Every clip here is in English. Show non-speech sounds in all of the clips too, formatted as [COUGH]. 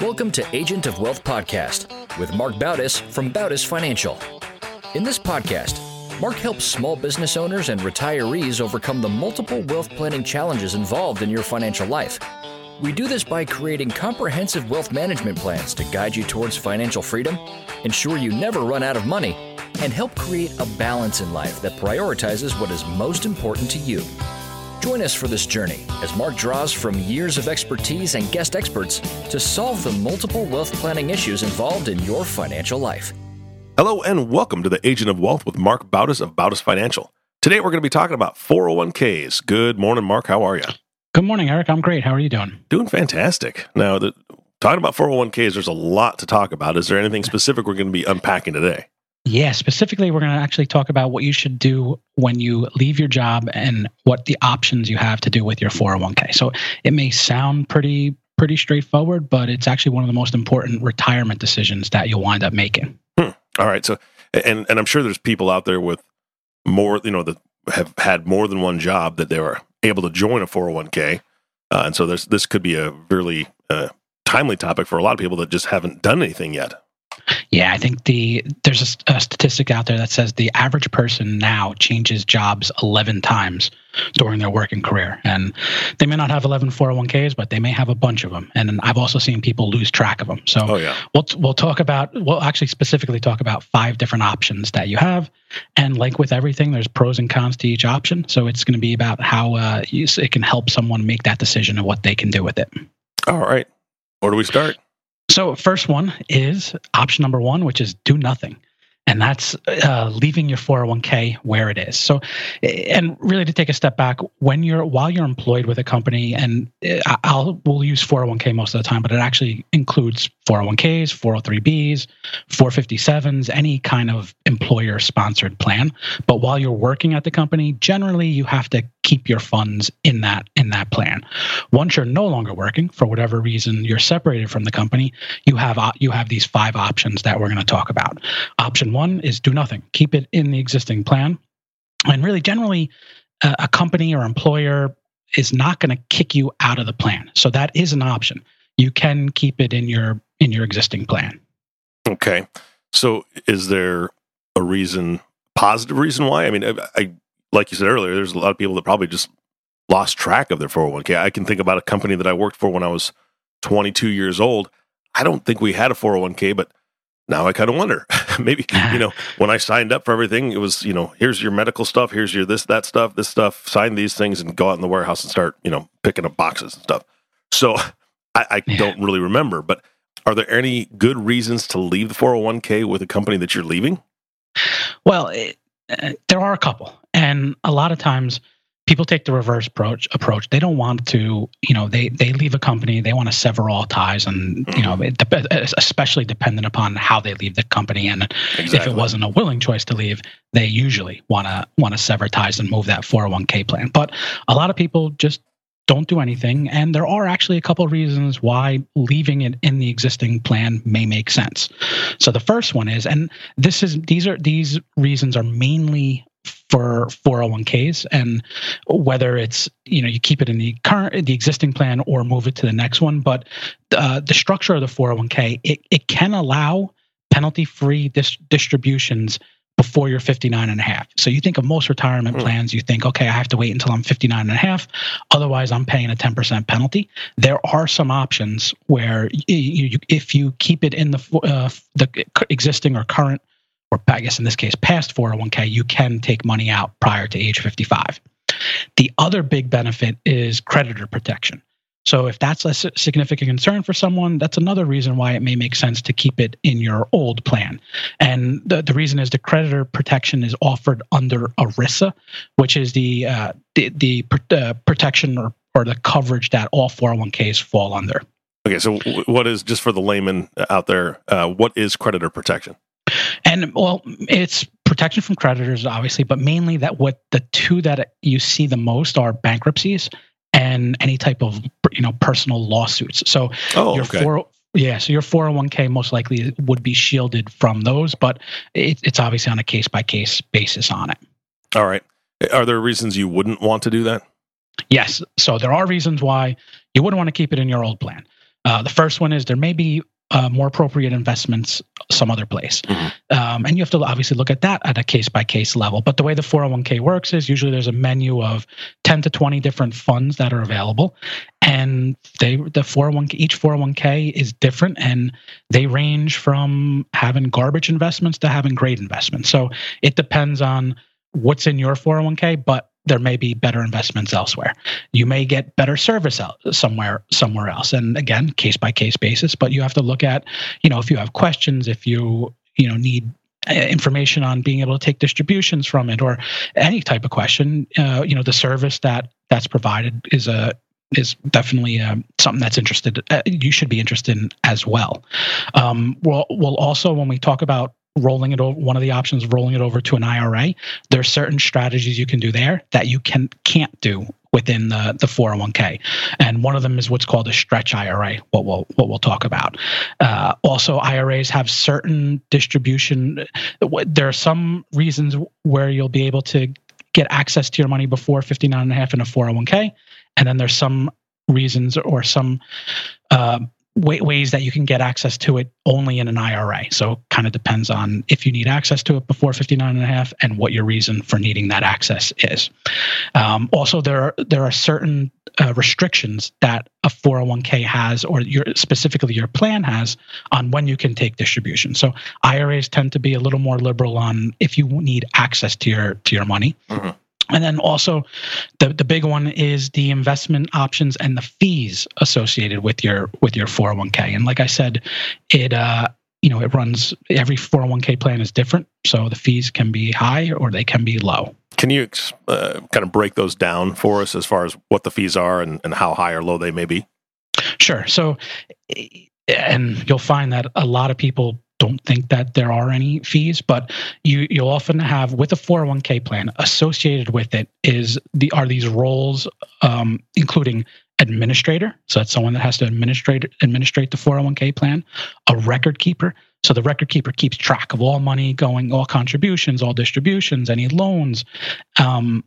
Welcome to Agent of Wealth Podcast with Mark Bautis from Bautis Financial. In this podcast, Mark helps small business owners and retirees overcome the multiple wealth planning challenges involved in your financial life. We do this by creating comprehensive wealth management plans to guide you towards financial freedom, ensure you never run out of money, and help create a balance in life that prioritizes what is most important to you. Join us for this journey as Mark draws from years of expertise and guest experts to solve the multiple wealth planning issues involved in your financial life. Hello and welcome to the Agent of Wealth with Mark Bautis of Bautis Financial. Today we're going to be talking about 401ks. Good morning, Mark. How are you? Good morning, Eric. I'm great. How are you doing? Doing fantastic. Now, the, talking about 401ks, there's a lot to talk about. Is there anything specific we're going to be unpacking today? Yeah, specifically, we're going to actually talk about what you should do when you leave your job and what the options you have to do with your 401k. So it may sound pretty pretty straightforward, but it's actually one of the most important retirement decisions that you'll wind up making. Hmm. All right. So, and and I'm sure there's people out there with more, you know, that have had more than one job that they were able to join a 401k, uh, and so this this could be a really uh, timely topic for a lot of people that just haven't done anything yet. Yeah, I think the there's a, a, statistic out there that says the average person now changes jobs 11 times during their working career, and they may not have 11 401ks, but they may have a bunch of them. And I've also seen people lose track of them. So oh, yeah. we'll we'll talk about we'll actually specifically talk about five different options that you have, and like with everything, there's pros and cons to each option. So it's going to be about how uh, you, it can help someone make that decision and what they can do with it. All right, where do we start? So, first one is option number one, which is do nothing. And that's uh, leaving your 401k where it is. So, and really to take a step back, when you're while you're employed with a company, and uh, I'll we'll use 401k most of the time, but it actually includes 401ks, 403bs, 457s, any kind of employer sponsored plan. But while you're working at the company, generally you have to keep your funds in that in that plan. Once you're no longer working for whatever reason, you're separated from the company. You have uh, you have these five options that we're going to talk about. Option one is do nothing, keep it in the existing plan, and really generally, uh, a company or employer is not going to kick you out of the plan. So that is an option. You can keep it in your in your existing plan. Okay. So is there a reason, positive reason why? I mean, I, I like you said earlier, there's a lot of people that probably just lost track of their 401k. I can think about a company that I worked for when I was 22 years old. I don't think we had a 401k, but now I kind of wonder. [LAUGHS] Maybe, [LAUGHS] you know, when I signed up for everything, it was, you know, here's your medical stuff, here's your this, that stuff, this stuff, sign these things and go out in the warehouse and start, you know, picking up boxes and stuff. So I, I yeah. don't really remember, but are there any good reasons to leave the 401k with a company that you're leaving? Well, it, uh, there are a couple. And a lot of times people take the reverse approach approach. They don't want to you know they they leave a company they want to sever all ties and you know mm-hmm. it, especially dependent upon how they leave the company. And exactly. if it wasn't a willing choice to leave they usually want to want to sever ties and move that 401k plan. But a lot of people just don't do anything. And there are actually a couple of reasons why leaving it in the existing plan may make sense. So the first one is and this is these are these reasons are mainly for 401ks and whether it's you know you keep it in the current the existing plan or move it to the next one but uh, the structure of the 401k it, it can allow penalty free dis- distributions before you're 59 and a half. So you think of most retirement mm. plans, you think, okay, I have to wait until I'm 59 and a half. Otherwise, I'm paying a 10% penalty. There are some options where you, you, if you keep it in the, uh, the existing or current or I guess in this case, past 401k, you can take money out prior to age 55. The other big benefit is creditor protection. So if that's a significant concern for someone, that's another reason why it may make sense to keep it in your old plan. And the, the reason is the creditor protection is offered under ERISA, which is the uh, the, the uh, protection or, or the coverage that all 401ks fall under. Okay, so what is just for the layman out there? Uh, what is creditor protection? And well, it's protection from creditors, obviously, but mainly that what the two that you see the most are bankruptcies and any type of you know personal lawsuits. So oh, your okay. four, yeah, so your 401k most likely would be shielded from those, but it, it's obviously on a case by case basis on it. All right. Are there reasons you wouldn't want to do that? Yes. So there are reasons why you wouldn't want to keep it in your old plan. Uh, the first one is there may be uh, more appropriate investments some other place. Mm-hmm. Um, and you have to obviously look at that at a case by case level. But the way the 401k works is usually there's a menu of 10 to 20 different funds that are available. And they the 401k each 401k is different and they range from having garbage investments to having great investments. So it depends on what's in your 401k, but there may be better investments elsewhere. You may get better service out somewhere somewhere else. And again, case by case basis, but you have to look at, you know, if you have questions, if you, you know, need uh, information on being able to take distributions from it or any type of question, uh, you know, the service that that's provided is a is definitely um, something that's interested. Uh, you should be interested in as well. Um, we'll, we'll also, when we talk about rolling it over one of the options of rolling it over to an IRA there are certain strategies you can do there that you can can't do within the the 401k and one of them is what's called a stretch IRA what we'll what we'll talk about. Uh, also IRAs have certain distribution there are some reasons where you'll be able to get access to your money before 59 and a half in a 401k and then there's some reasons or some uh, ways that you can get access to it only in an IRA. So it kind of depends on if you need access to it before 59 and a half and what your reason for needing that access is. Um, also, there are, there are certain uh, restrictions that a 401k has or your specifically your plan has on when you can take distribution. So IRAs tend to be a little more liberal on if you need access to your to your money. Mm-hmm. And then also the, the big one is the investment options and the fees associated with your with your 401k. And like I said, it uh you know it runs every 401k plan is different, so the fees can be high or they can be low. Can you uh, kind of break those down for us as far as what the fees are and, and how high or low they may be? Sure. So and you'll find that a lot of people don't think that there are any fees, but you you'll often have with a 401k plan associated with it is the are these roles um, including administrator, so that's someone that has to administrate administrate the 401k plan, a record keeper, so the record keeper keeps track of all money going, all contributions, all distributions, any loans, um,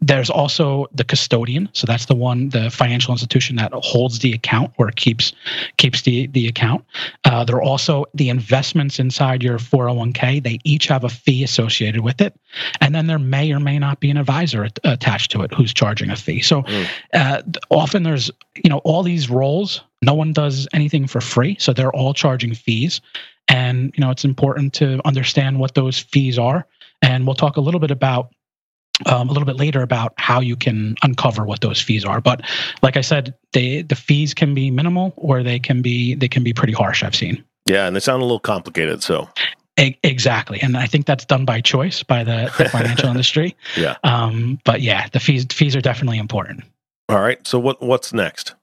there's also the custodian, so that's the one, the financial institution that holds the account or keeps keeps the the account. Uh, there are also the investments inside your 401k. They each have a fee associated with it, and then there may or may not be an advisor attached to it who's charging a fee. So mm. uh, often there's you know all these roles. No one does anything for free, so they're all charging fees, and you know it's important to understand what those fees are. And we'll talk a little bit about um, a little bit later about how you can uncover what those fees are. But like I said, they the fees can be minimal or they can be they can be pretty harsh. I've seen. Yeah, and they sound a little complicated. So exactly, and I think that's done by choice by the, the [LAUGHS] financial industry. Yeah. Um, but yeah, the fees fees are definitely important. All right. So what what's next?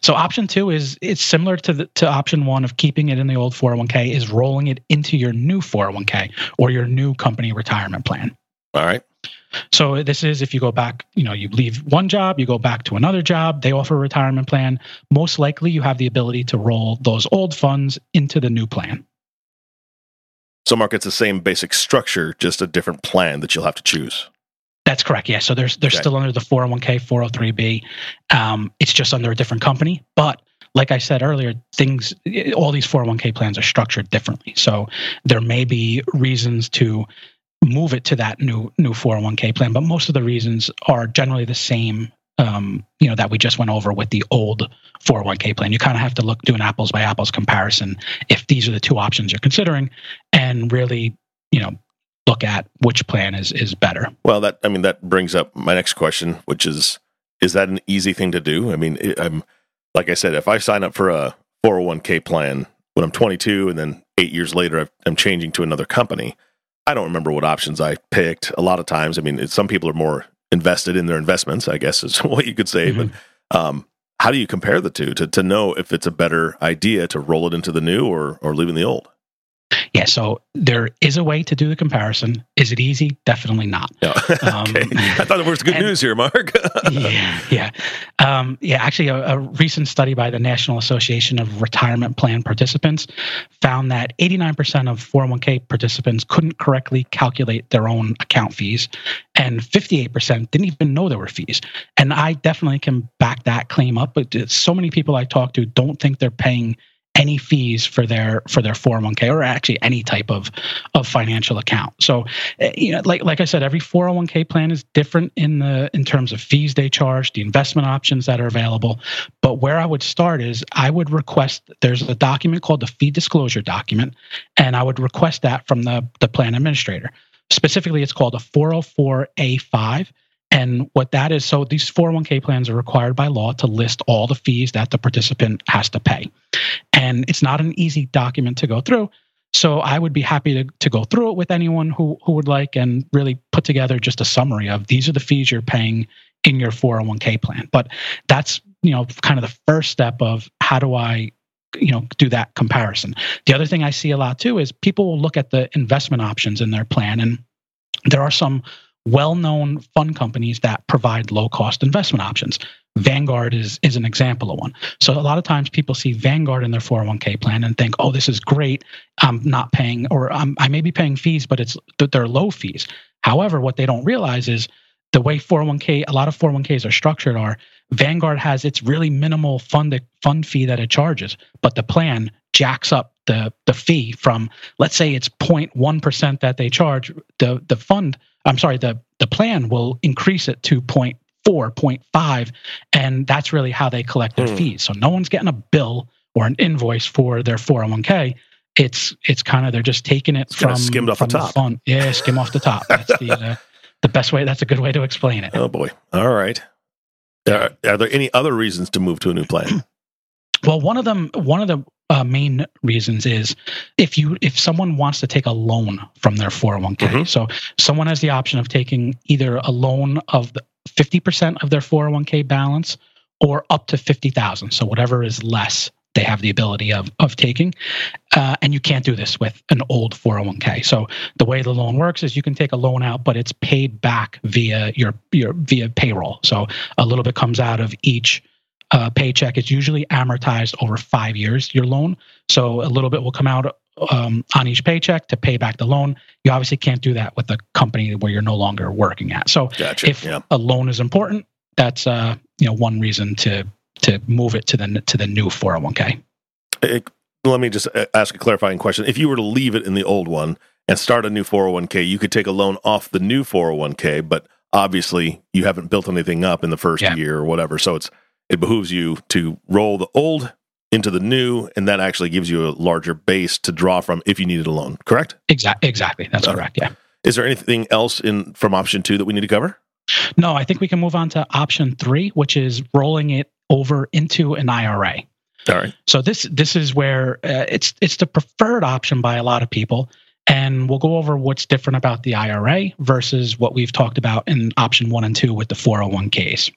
So option two is it's similar to the, to option one of keeping it in the old 401k is rolling it into your new 401k or your new company retirement plan. All right. So this is if you go back, you know, you leave one job, you go back to another job, they offer a retirement plan. Most likely you have the ability to roll those old funds into the new plan. So Mark, it's the same basic structure, just a different plan that you'll have to choose. That's correct. Yeah. So there's they're okay. still under the 401k, 403b. Um, it's just under a different company. But like I said earlier, things all these 401k plans are structured differently. So there may be reasons to move it to that new new 401k plan. But most of the reasons are generally the same. Um, you know that we just went over with the old 401k plan. You kind of have to look do an apples by apples comparison if these are the two options you're considering, and really, you know, look at which plan is is better. Well, that I mean that brings up my next question, which is is that an easy thing to do? I mean, I'm like I said, if I sign up for a 401k plan when I'm 22 and then eight years later I'm changing to another company, I don't remember what options I picked. A lot of times, I mean, some people are more invested in their investments, I guess is [LAUGHS] what you could say. Mm-hmm. But um, how do you compare the two to to know if it's a better idea to roll it into the new or or leaving the old? Yeah, so there is a way to do the comparison. Is it easy? Definitely not. No. [LAUGHS] Um, okay. I thought it was good and, news here, Mark. [LAUGHS] yeah, yeah, um, yeah. Actually, a, a, recent study by the National Association of Retirement Plan Participants found that 89% of 401k participants couldn't correctly calculate their own account fees, and 58% didn't even know there were fees. And I definitely can back that claim up. But so many people I talk to don't think they're paying any fees for their for their 401k or actually any type of of financial account. So eh, you know like like I said every 401k plan is different in the in terms of fees they charge, the investment options that are available, but where I would start is I would request there's a document called the fee disclosure document and I would request that from the the plan administrator. Specifically it's called a 404A5 and what that is, so these 401k plans are required by law to list all the fees that the participant has to pay. And it's not an easy document to go through. So I would be happy to, to go through it with anyone who, who would like and really put together just a summary of these are the fees you're paying in your 401k plan. But that's, you know, kind of the first step of how do I you know do that comparison the other thing i see a lot too is people will look at the investment options in their plan and there are some well-known fund companies that provide low-cost investment options. Vanguard is is an example of one. So a lot of times people see Vanguard in their 401k plan and think, "Oh, this is great. I'm not paying or I'm, I may be paying fees, but it's they're low fees." However, what they don't realize is the way 401k a lot of 401ks are structured are Vanguard has its really minimal fund fund fee that it charges, but the plan jacks up the the fee from let's say it's 0.1% that they charge the the fund I'm sorry, the the plan will increase it to 0.4, 0.5, and that's really how they collect their mm. fees. So no one's getting a bill or an invoice for their 401k. It's it's kind of they're just taking it from skimmed off from the top. The fund. Yeah, skim off the top. That's the uh, the best way. That's a good way to explain it. Oh boy! All right. Are, are there any other reasons to move to a new plan? [CLEARS THROAT] Well, one of them, one of the uh, main reasons is if you if someone wants to take a loan from their 401k. Mm-hmm. So someone has the option of taking either a loan of 50% of their 401k balance or up to 50,000. So whatever is less they have the ability of of taking, uh, and you can't do this with an old 401k. So the way the loan works is you can take a loan out, but it's paid back via your your via payroll. So a little bit comes out of each uh, paycheck. It's usually amortized over five years, your loan. So a little bit will come out um, on each paycheck to pay back the loan. You obviously can't do that with a company where you're no longer working at. So gotcha. if yeah. a loan is important, that's uh, you know one reason to to move it to the to the new 401k. It, let me just uh, ask a clarifying question. If you were to leave it in the old one and start a new 401k, you could take a loan off the new 401k, but obviously you haven't built anything up in the first yeah. year or whatever. So it's it behooves you to roll the old into the new, and that actually gives you a larger base to draw from if you needed a loan. Correct? Exactly. Exactly. That's correct. Yeah. Is there anything else in from option two that we need to cover? No, I think we can move on to option three, which is rolling it over into an IRA. All right. So this this is where uh, it's it's the preferred option by a lot of people, and we'll go over what's different about the IRA versus what we've talked about in option one and two with the 401ks.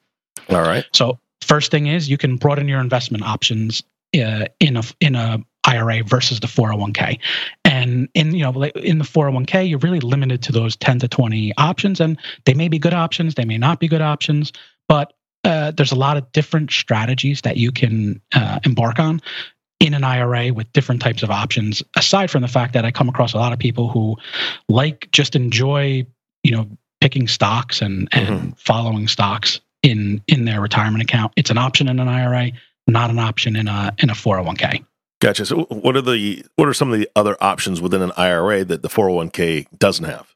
All right. So First thing is you can broaden your investment options uh, in a in a IRA versus the 401k. And in you know in the 401k, you're really limited to those 10 to 20 options, and they may be good options, they may not be good options, but uh, there's a lot of different strategies that you can uh, embark on in an IRA with different types of options. Aside from the fact that I come across a lot of people who like just enjoy you know picking stocks and and mm-hmm. following stocks in in their retirement account. It's an option in an IRA, not an option in a in a 401k. Gotcha. So what are the what are some of the other options within an IRA that the 401k doesn't have?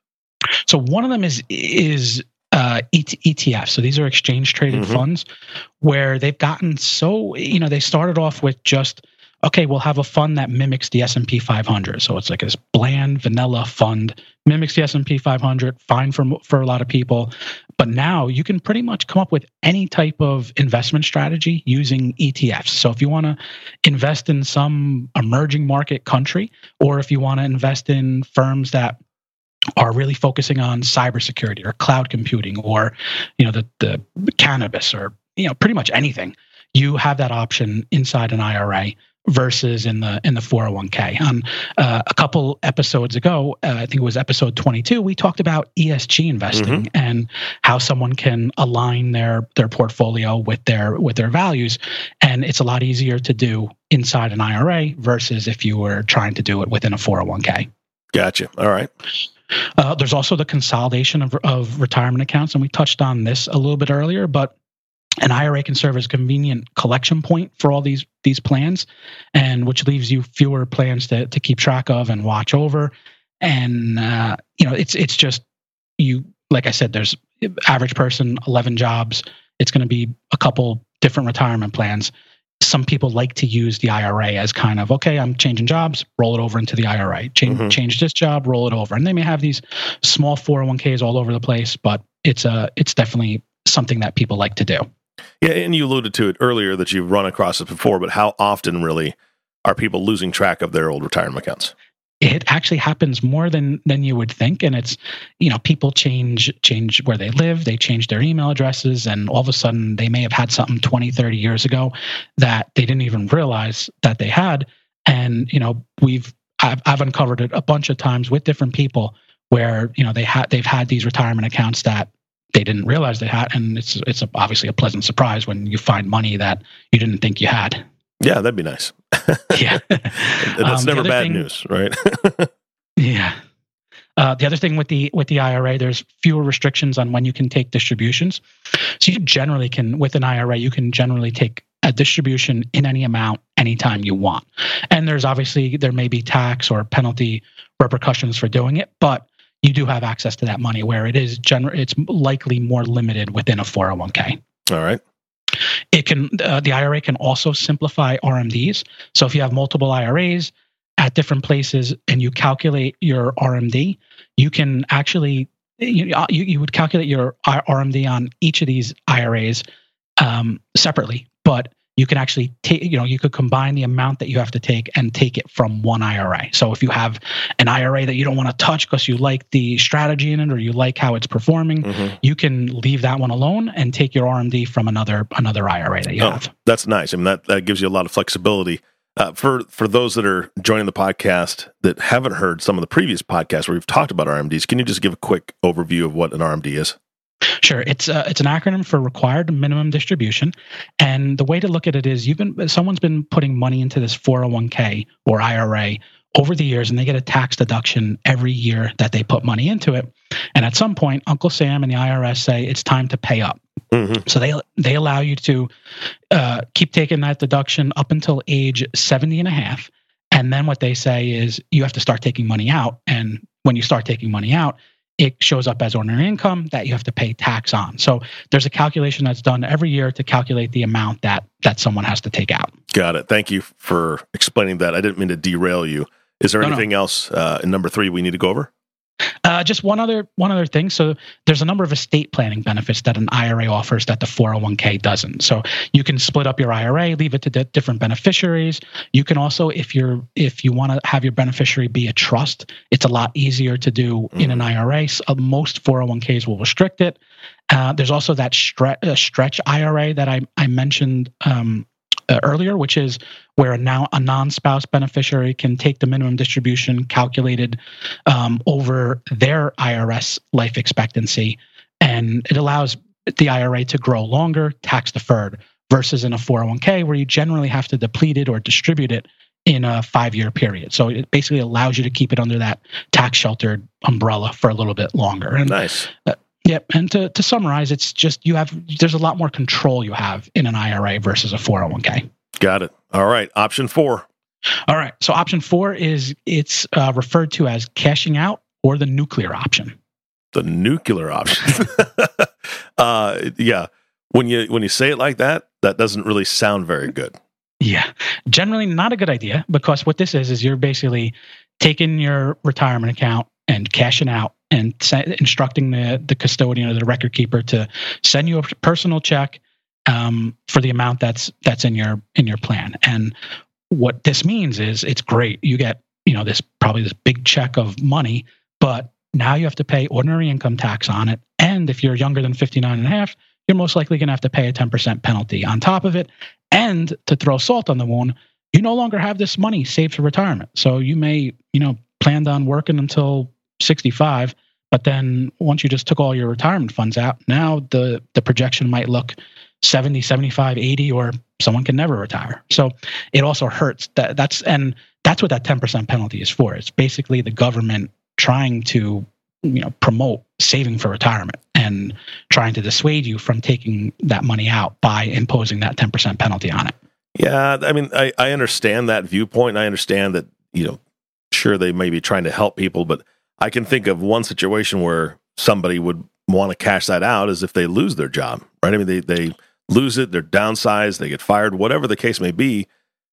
So one of them is is uh, ETF. So these are exchange traded mm-hmm. funds where they've gotten so you know they started off with just okay, we'll have a fund that mimics the S&P 500. So it's like this bland vanilla fund, mimics the S&P 500, fine for for a lot of people. But now you can pretty much come up with any type of investment strategy using ETFs. So if you want to invest in some emerging market country or if you want to invest in firms that are really focusing on cybersecurity or cloud computing or you know the the cannabis or you know pretty much anything you have that option inside an IRA versus in the in the 401k. On uh, a couple episodes ago, uh, I think it was episode 22, we talked about ESG investing mm-hmm. and how someone can align their their portfolio with their with their values, and it's a lot easier to do inside an IRA versus if you were trying to do it within a 401k. Gotcha. All right. Uh, there's also the consolidation of, of retirement accounts, and we touched on this a little bit earlier, but an IRA can serve as a convenient collection point for all these these plans, and which leaves you fewer plans to to keep track of and watch over. And uh, you know, it's it's just you. Like I said, there's average person, eleven jobs. It's going to be a couple different retirement plans. Some people like to use the IRA as kind of okay, I'm changing jobs, roll it over into the IRA. Change mm-hmm. change this job, roll it over, and they may have these small 401ks all over the place, but it's a it's definitely something that people like to do. Yeah, and you alluded to it earlier that you've run across it before, but how often really are people losing track of their old retirement accounts? It actually happens more than than you would think, and it's you know people change change where they live, they change their email addresses, and all of a sudden they may have had something 20, 30 years ago that they didn't even realize that they had, and you know we've I've, I've uncovered it a bunch of times with different people where you know they had they've had these retirement accounts that they didn't realize they had, and it's it's a, obviously a pleasant surprise when you find money that you didn't think you had. Yeah, that'd be nice. [LAUGHS] yeah, that's um, never bad thing, news, right? [LAUGHS] yeah. Uh, the other thing with the with the IRA, there's fewer restrictions on when you can take distributions. So you generally can, with an IRA, you can generally take a distribution in any amount anytime you want. And there's obviously there may be tax or penalty repercussions for doing it, but you do have access to that money where it is gener- it's likely more limited within a 401k. All right. It can uh, the IRA can also simplify RMDs. So if you have multiple IRAs at different places and you calculate your RMD, you can actually you, you, you would calculate your RMD on each of these IRAs um, separately, but you can actually take, you know, you could combine the amount that you have to take and take it from one IRA. So if you have an IRA that you don't want to touch because you like the strategy in it or you like how it's performing, mm-hmm. you can leave that one alone and take your RMD from another another IRA that you oh, have. That's nice. I mean, that, that gives you a lot of flexibility. Uh, for for those that are joining the podcast that haven't heard some of the previous podcasts where we've talked about RMDs, can you just give a quick overview of what an RMD is? Sure, it's uh, it's an acronym for required minimum distribution, and the way to look at it is you've been someone's been putting money into this 401k or IRA over the years, and they get a tax deduction every year that they put money into it. And at some point, Uncle Sam and the IRS say it's time to pay up. Mm-hmm. So they they allow you to uh, keep taking that deduction up until age 70 and a half. And then what they say is you have to start taking money out. And when you start taking money out, it shows up as ordinary income that you have to pay tax on. So there's a calculation that's done every year to calculate the amount that that someone has to take out. Got it. Thank you for explaining that. I didn't mean to derail you. Is there no, anything no. else uh, in number three we need to go over? Uh, just one other one other thing. So there's a number of estate planning benefits that an IRA offers that the 401k doesn't. So you can split up your IRA, leave it to d- different beneficiaries. You can also, if you're if you want to have your beneficiary be a trust, it's a lot easier to do mm-hmm. in an IRA. So, uh, most 401ks will restrict it. Uh, there's also that stre- uh, stretch IRA that I I mentioned um, earlier, which is where a now a non-spouse beneficiary can take the minimum distribution calculated um, over their IRS life expectancy, and it allows the IRA to grow longer, tax deferred, versus in a 401k where you generally have to deplete it or distribute it in a five-year period. So it basically allows you to keep it under that tax sheltered umbrella for a little bit longer. And, nice. Uh, Yep. And to, to summarize, it's just you have there's a lot more control you have in an IRA versus a 401k. Got it. All right. Option four. All right. So option four is it's uh, referred to as cashing out or the nuclear option. The nuclear option. [LAUGHS] uh, yeah. When you when you say it like that, that doesn't really sound very good. Yeah. Generally not a good idea because what this is is you're basically taking your retirement account and cashing out and instructing the the custodian or the record keeper to send you a personal check um, for the amount that's that's in your in your plan. And what this means is it's great. You get you know this probably this big check of money, but now you have to pay ordinary income tax on it. And if you're younger than 59 and a half, you're most likely going to have to pay a 10% penalty on top of it. And to throw salt on the wound, you no longer have this money saved for retirement. So you may, you know, planned on working until 65, but then once you just took all your retirement funds out, now the the projection might look 70, 75, 80 or someone can never retire. So it also hurts that that's and that's what that 10% penalty is for. It's basically the government trying to you know promote saving for retirement and trying to dissuade you from taking that money out by imposing that 10% penalty on it. Yeah, I mean, I, I understand that viewpoint. I understand that, you know, sure they may be trying to help people, but I can think of one situation where somebody would want to cash that out as if they lose their job, right? I mean, they, they lose it, they're downsized, they get fired, whatever the case may be.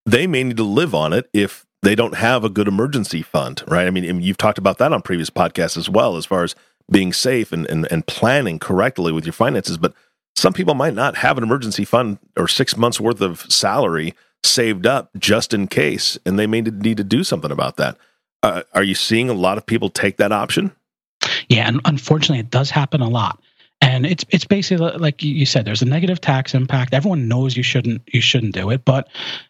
They may need to live on it if they don't have a good emergency fund, right? I mean, you've talked about that on previous podcasts as well, as far as being safe and, and, and planning correctly with your finances. But some people might not have an emergency fund or six months worth of salary saved up just in case, and they may need to do something about that. Uh, are you seeing a lot of people take that option? Yeah, and unfortunately, it does happen a lot. And it's it's basically like you said. There's a negative tax impact. Everyone knows you shouldn't you shouldn't do it, but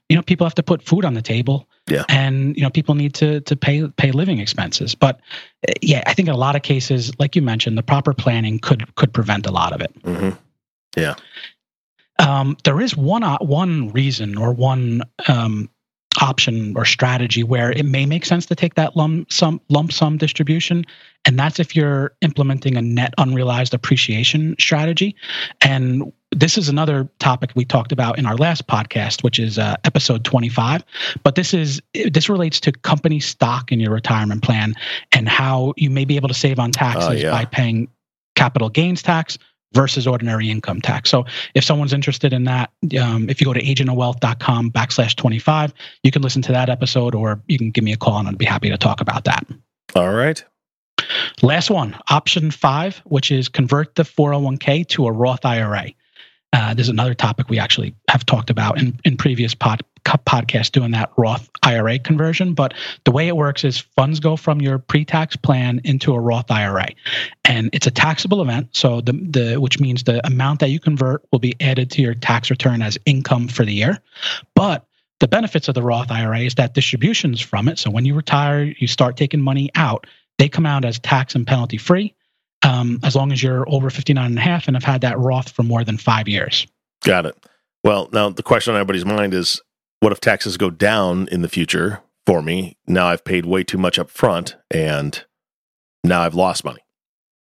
you know people have to put food on the table. Yeah. And you know people need to to pay pay living expenses. But uh, yeah, I think in a lot of cases, like you mentioned, the proper planning could could prevent a lot of it. Mm-hmm. Yeah. Um, there is one uh, one reason or one um, option or strategy where it may make sense to take that lump sum lump sum distribution, and that's if you're implementing a net unrealized appreciation strategy. And this is another topic we talked about in our last podcast, which is uh, episode 25. But this is this relates to company stock in your retirement plan and how you may be able to save on taxes uh, yeah. by paying capital gains tax versus ordinary income tax. So if someone's interested in that, um, if you go to agentofwealth.com backslash 25, you can listen to that episode or you can give me a call and I'd be happy to talk about that. All right. Last one, option five, which is convert the 401k to a Roth IRA. Uh, there's another topic we actually have talked about in, in previous pod, podcast doing that Roth IRA conversion. But the way it works is funds go from your pre-tax plan into a Roth IRA, and it's a taxable event. So the the which means the amount that you convert will be added to your tax return as income for the year. But the benefits of the Roth IRA is that distributions from it. So when you retire, you start taking money out. They come out as tax and penalty free, um, as long as you're over 59 and a half and have had that Roth for more than five years. Got it. Well, now the question on everybody's mind is what if taxes go down in the future for me? Now I've paid way too much up front and now I've lost money.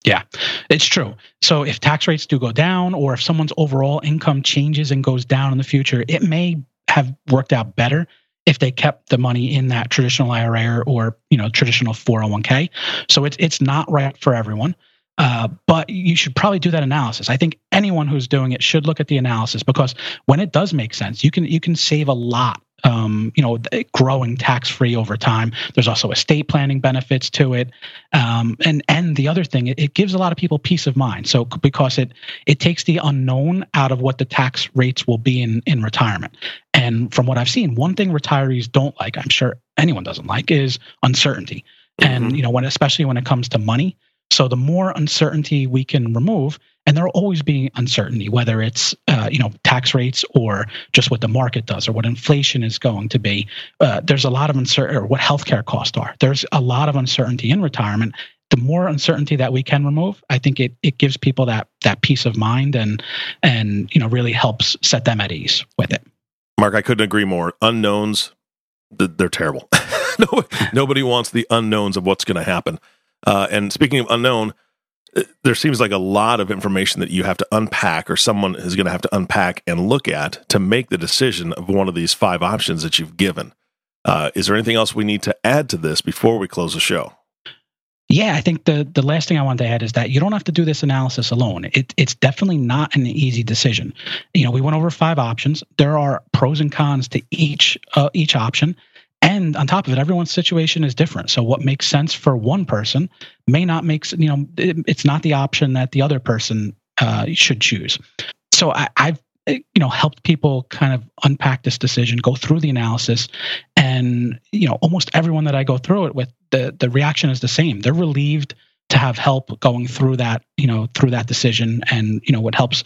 Yeah, it's true. So if tax rates do go down or if someone's overall income changes and goes down in the future, it may have worked out better if they kept the money in that traditional IRA or, you know, traditional 401k. So it's it's not right for everyone. Uh, but you should probably do that analysis. I think anyone who's doing it should look at the analysis because when it does make sense, you can you can save a lot. Um, you know, growing tax free over time. There's also estate planning benefits to it, um, and and the other thing, it, it gives a lot of people peace of mind. So because it it takes the unknown out of what the tax rates will be in in retirement. And from what I've seen, one thing retirees don't like, I'm sure anyone doesn't like, is uncertainty. Mm-hmm. And you know, when especially when it comes to money, so the more uncertainty we can remove, and there'll always be uncertainty, whether it's uh, you know tax rates or just what the market does or what inflation is going to be. Uh, there's a lot of uncertainty, or what healthcare costs are. There's a lot of uncertainty in retirement. The more uncertainty that we can remove, I think it it gives people that that peace of mind and and you know really helps set them at ease with it. Mark, I couldn't agree more. Unknowns, they're terrible. [LAUGHS] Nobody wants the unknowns of what's going to happen. Uh, and speaking of unknown, uh, there seems like a lot of information that you have to unpack, or someone is going to have to unpack and look at to make the decision of one of these five options that you've given. Uh, is there anything else we need to add to this before we close the show? Yeah, I think the the last thing I want to add is that you don't have to do this analysis alone. It, it's definitely not an easy decision. You know, we went over five options. There are pros and cons to each uh, each option. And on top of it, everyone's situation is different. So what makes sense for one person may not make you know it, it's not the option that the other person uh, should choose. So I, I've you know helped people kind of unpack this decision, go through the analysis, and you know almost everyone that I go through it with, the the reaction is the same. They're relieved to have help going through that, you know, through that decision, and you know, what helps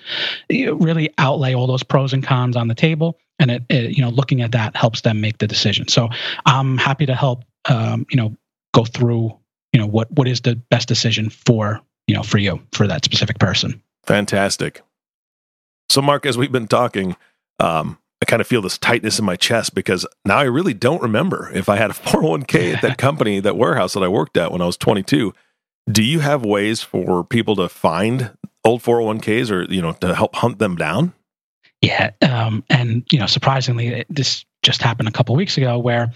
really outlay all those pros and cons on the table, and it, it you know, looking at that helps them make the decision. So I'm happy to help, um, you know, go through, you know, what what is the best decision for you know for you for that specific person. Fantastic. So, Mark, as we've been talking, um, I kind of feel this tightness in my chest because now I really don't remember if I had a [LAUGHS] 401k at that [LAUGHS] company, that warehouse that I worked at when I was 22. Do you have ways for people to find old 401ks or, you know, to help hunt them down? Yeah. Um, and, you know, surprisingly, this just happened a couple weeks ago where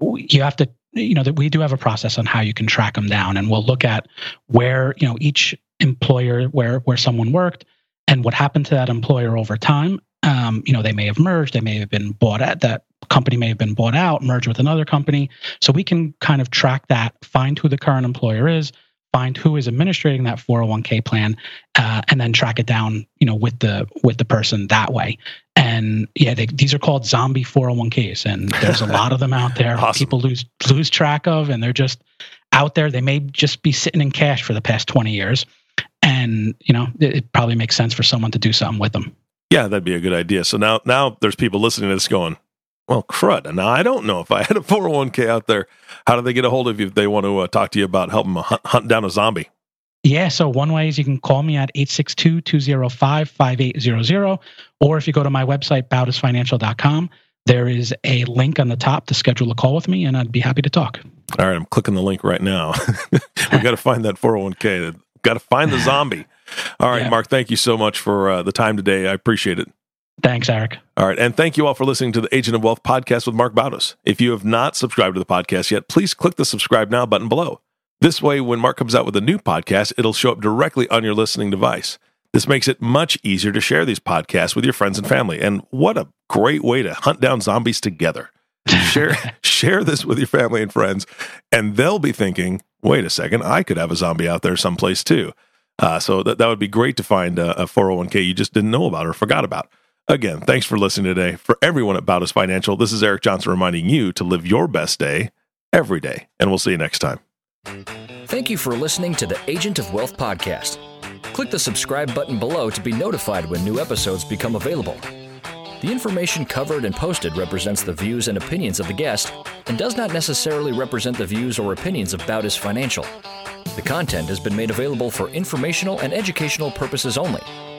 you have to, you know, that we do have a process on how you can track them down and we'll look at where, you know, each employer, where, where someone worked and what happened to that employer over time um, you know, they may have merged, they may have been bought at that company may have been bought out, merged with another company. So we can kind of track that, find who the current employer is, find who is administrating that 401k plan, uh, and then track it down, you know, with the with the person that way. And yeah, they, these are called zombie 401ks, and there's a lot of them out there. [LAUGHS] awesome. People lose lose track of, and they're just out there. They may just be sitting in cash for the past 20 years, and you know, it, it probably makes sense for someone to do something with them. Yeah, that'd be a good idea. So now, now there's people listening to this going, well, crud. Now I don't know if I had a [LAUGHS] 401k out there. How do they get a hold of you if they want to uh, talk to you about helping hunt, hunt down a zombie? Yeah, so one way is you can call me at 862-205-5800 or if you go to my website bautisfinancial.com, there is a link on the top to schedule a call with me and I'd be happy to talk. All right, I'm clicking the link right now. [LAUGHS] we got to find that 401k. Got to find the [LAUGHS] zombie. All right, yeah. Mark, thank you so much for uh, the time today. I appreciate it. Thanks, Eric. All right. And thank you all for listening to the Agent of Wealth podcast with Mark Bautis. If you have not subscribed to the podcast yet, please click the subscribe now button below. This way, when Mark comes out with a new podcast, it'll show up directly on your listening device. This makes it much easier to share these podcasts with your friends and family. And what a great way to hunt down zombies together. [LAUGHS] share share this with your family and friends, and they'll be thinking, wait a second, I could have a zombie out there someplace too. Uh, so that, that would be great to find a, a 401k you just didn't know about or forgot about. Again, thanks for listening today. For everyone at Bautis Financial, this is Eric Johnson reminding you to live your best day every day. And we'll see you next time. Thank you for listening to the Agent of Wealth podcast. Click the subscribe button below to be notified when new episodes become available. The information covered and posted represents the views and opinions of the guest and does not necessarily represent the views or opinions of Bautis Financial. The content has been made available for informational and educational purposes only.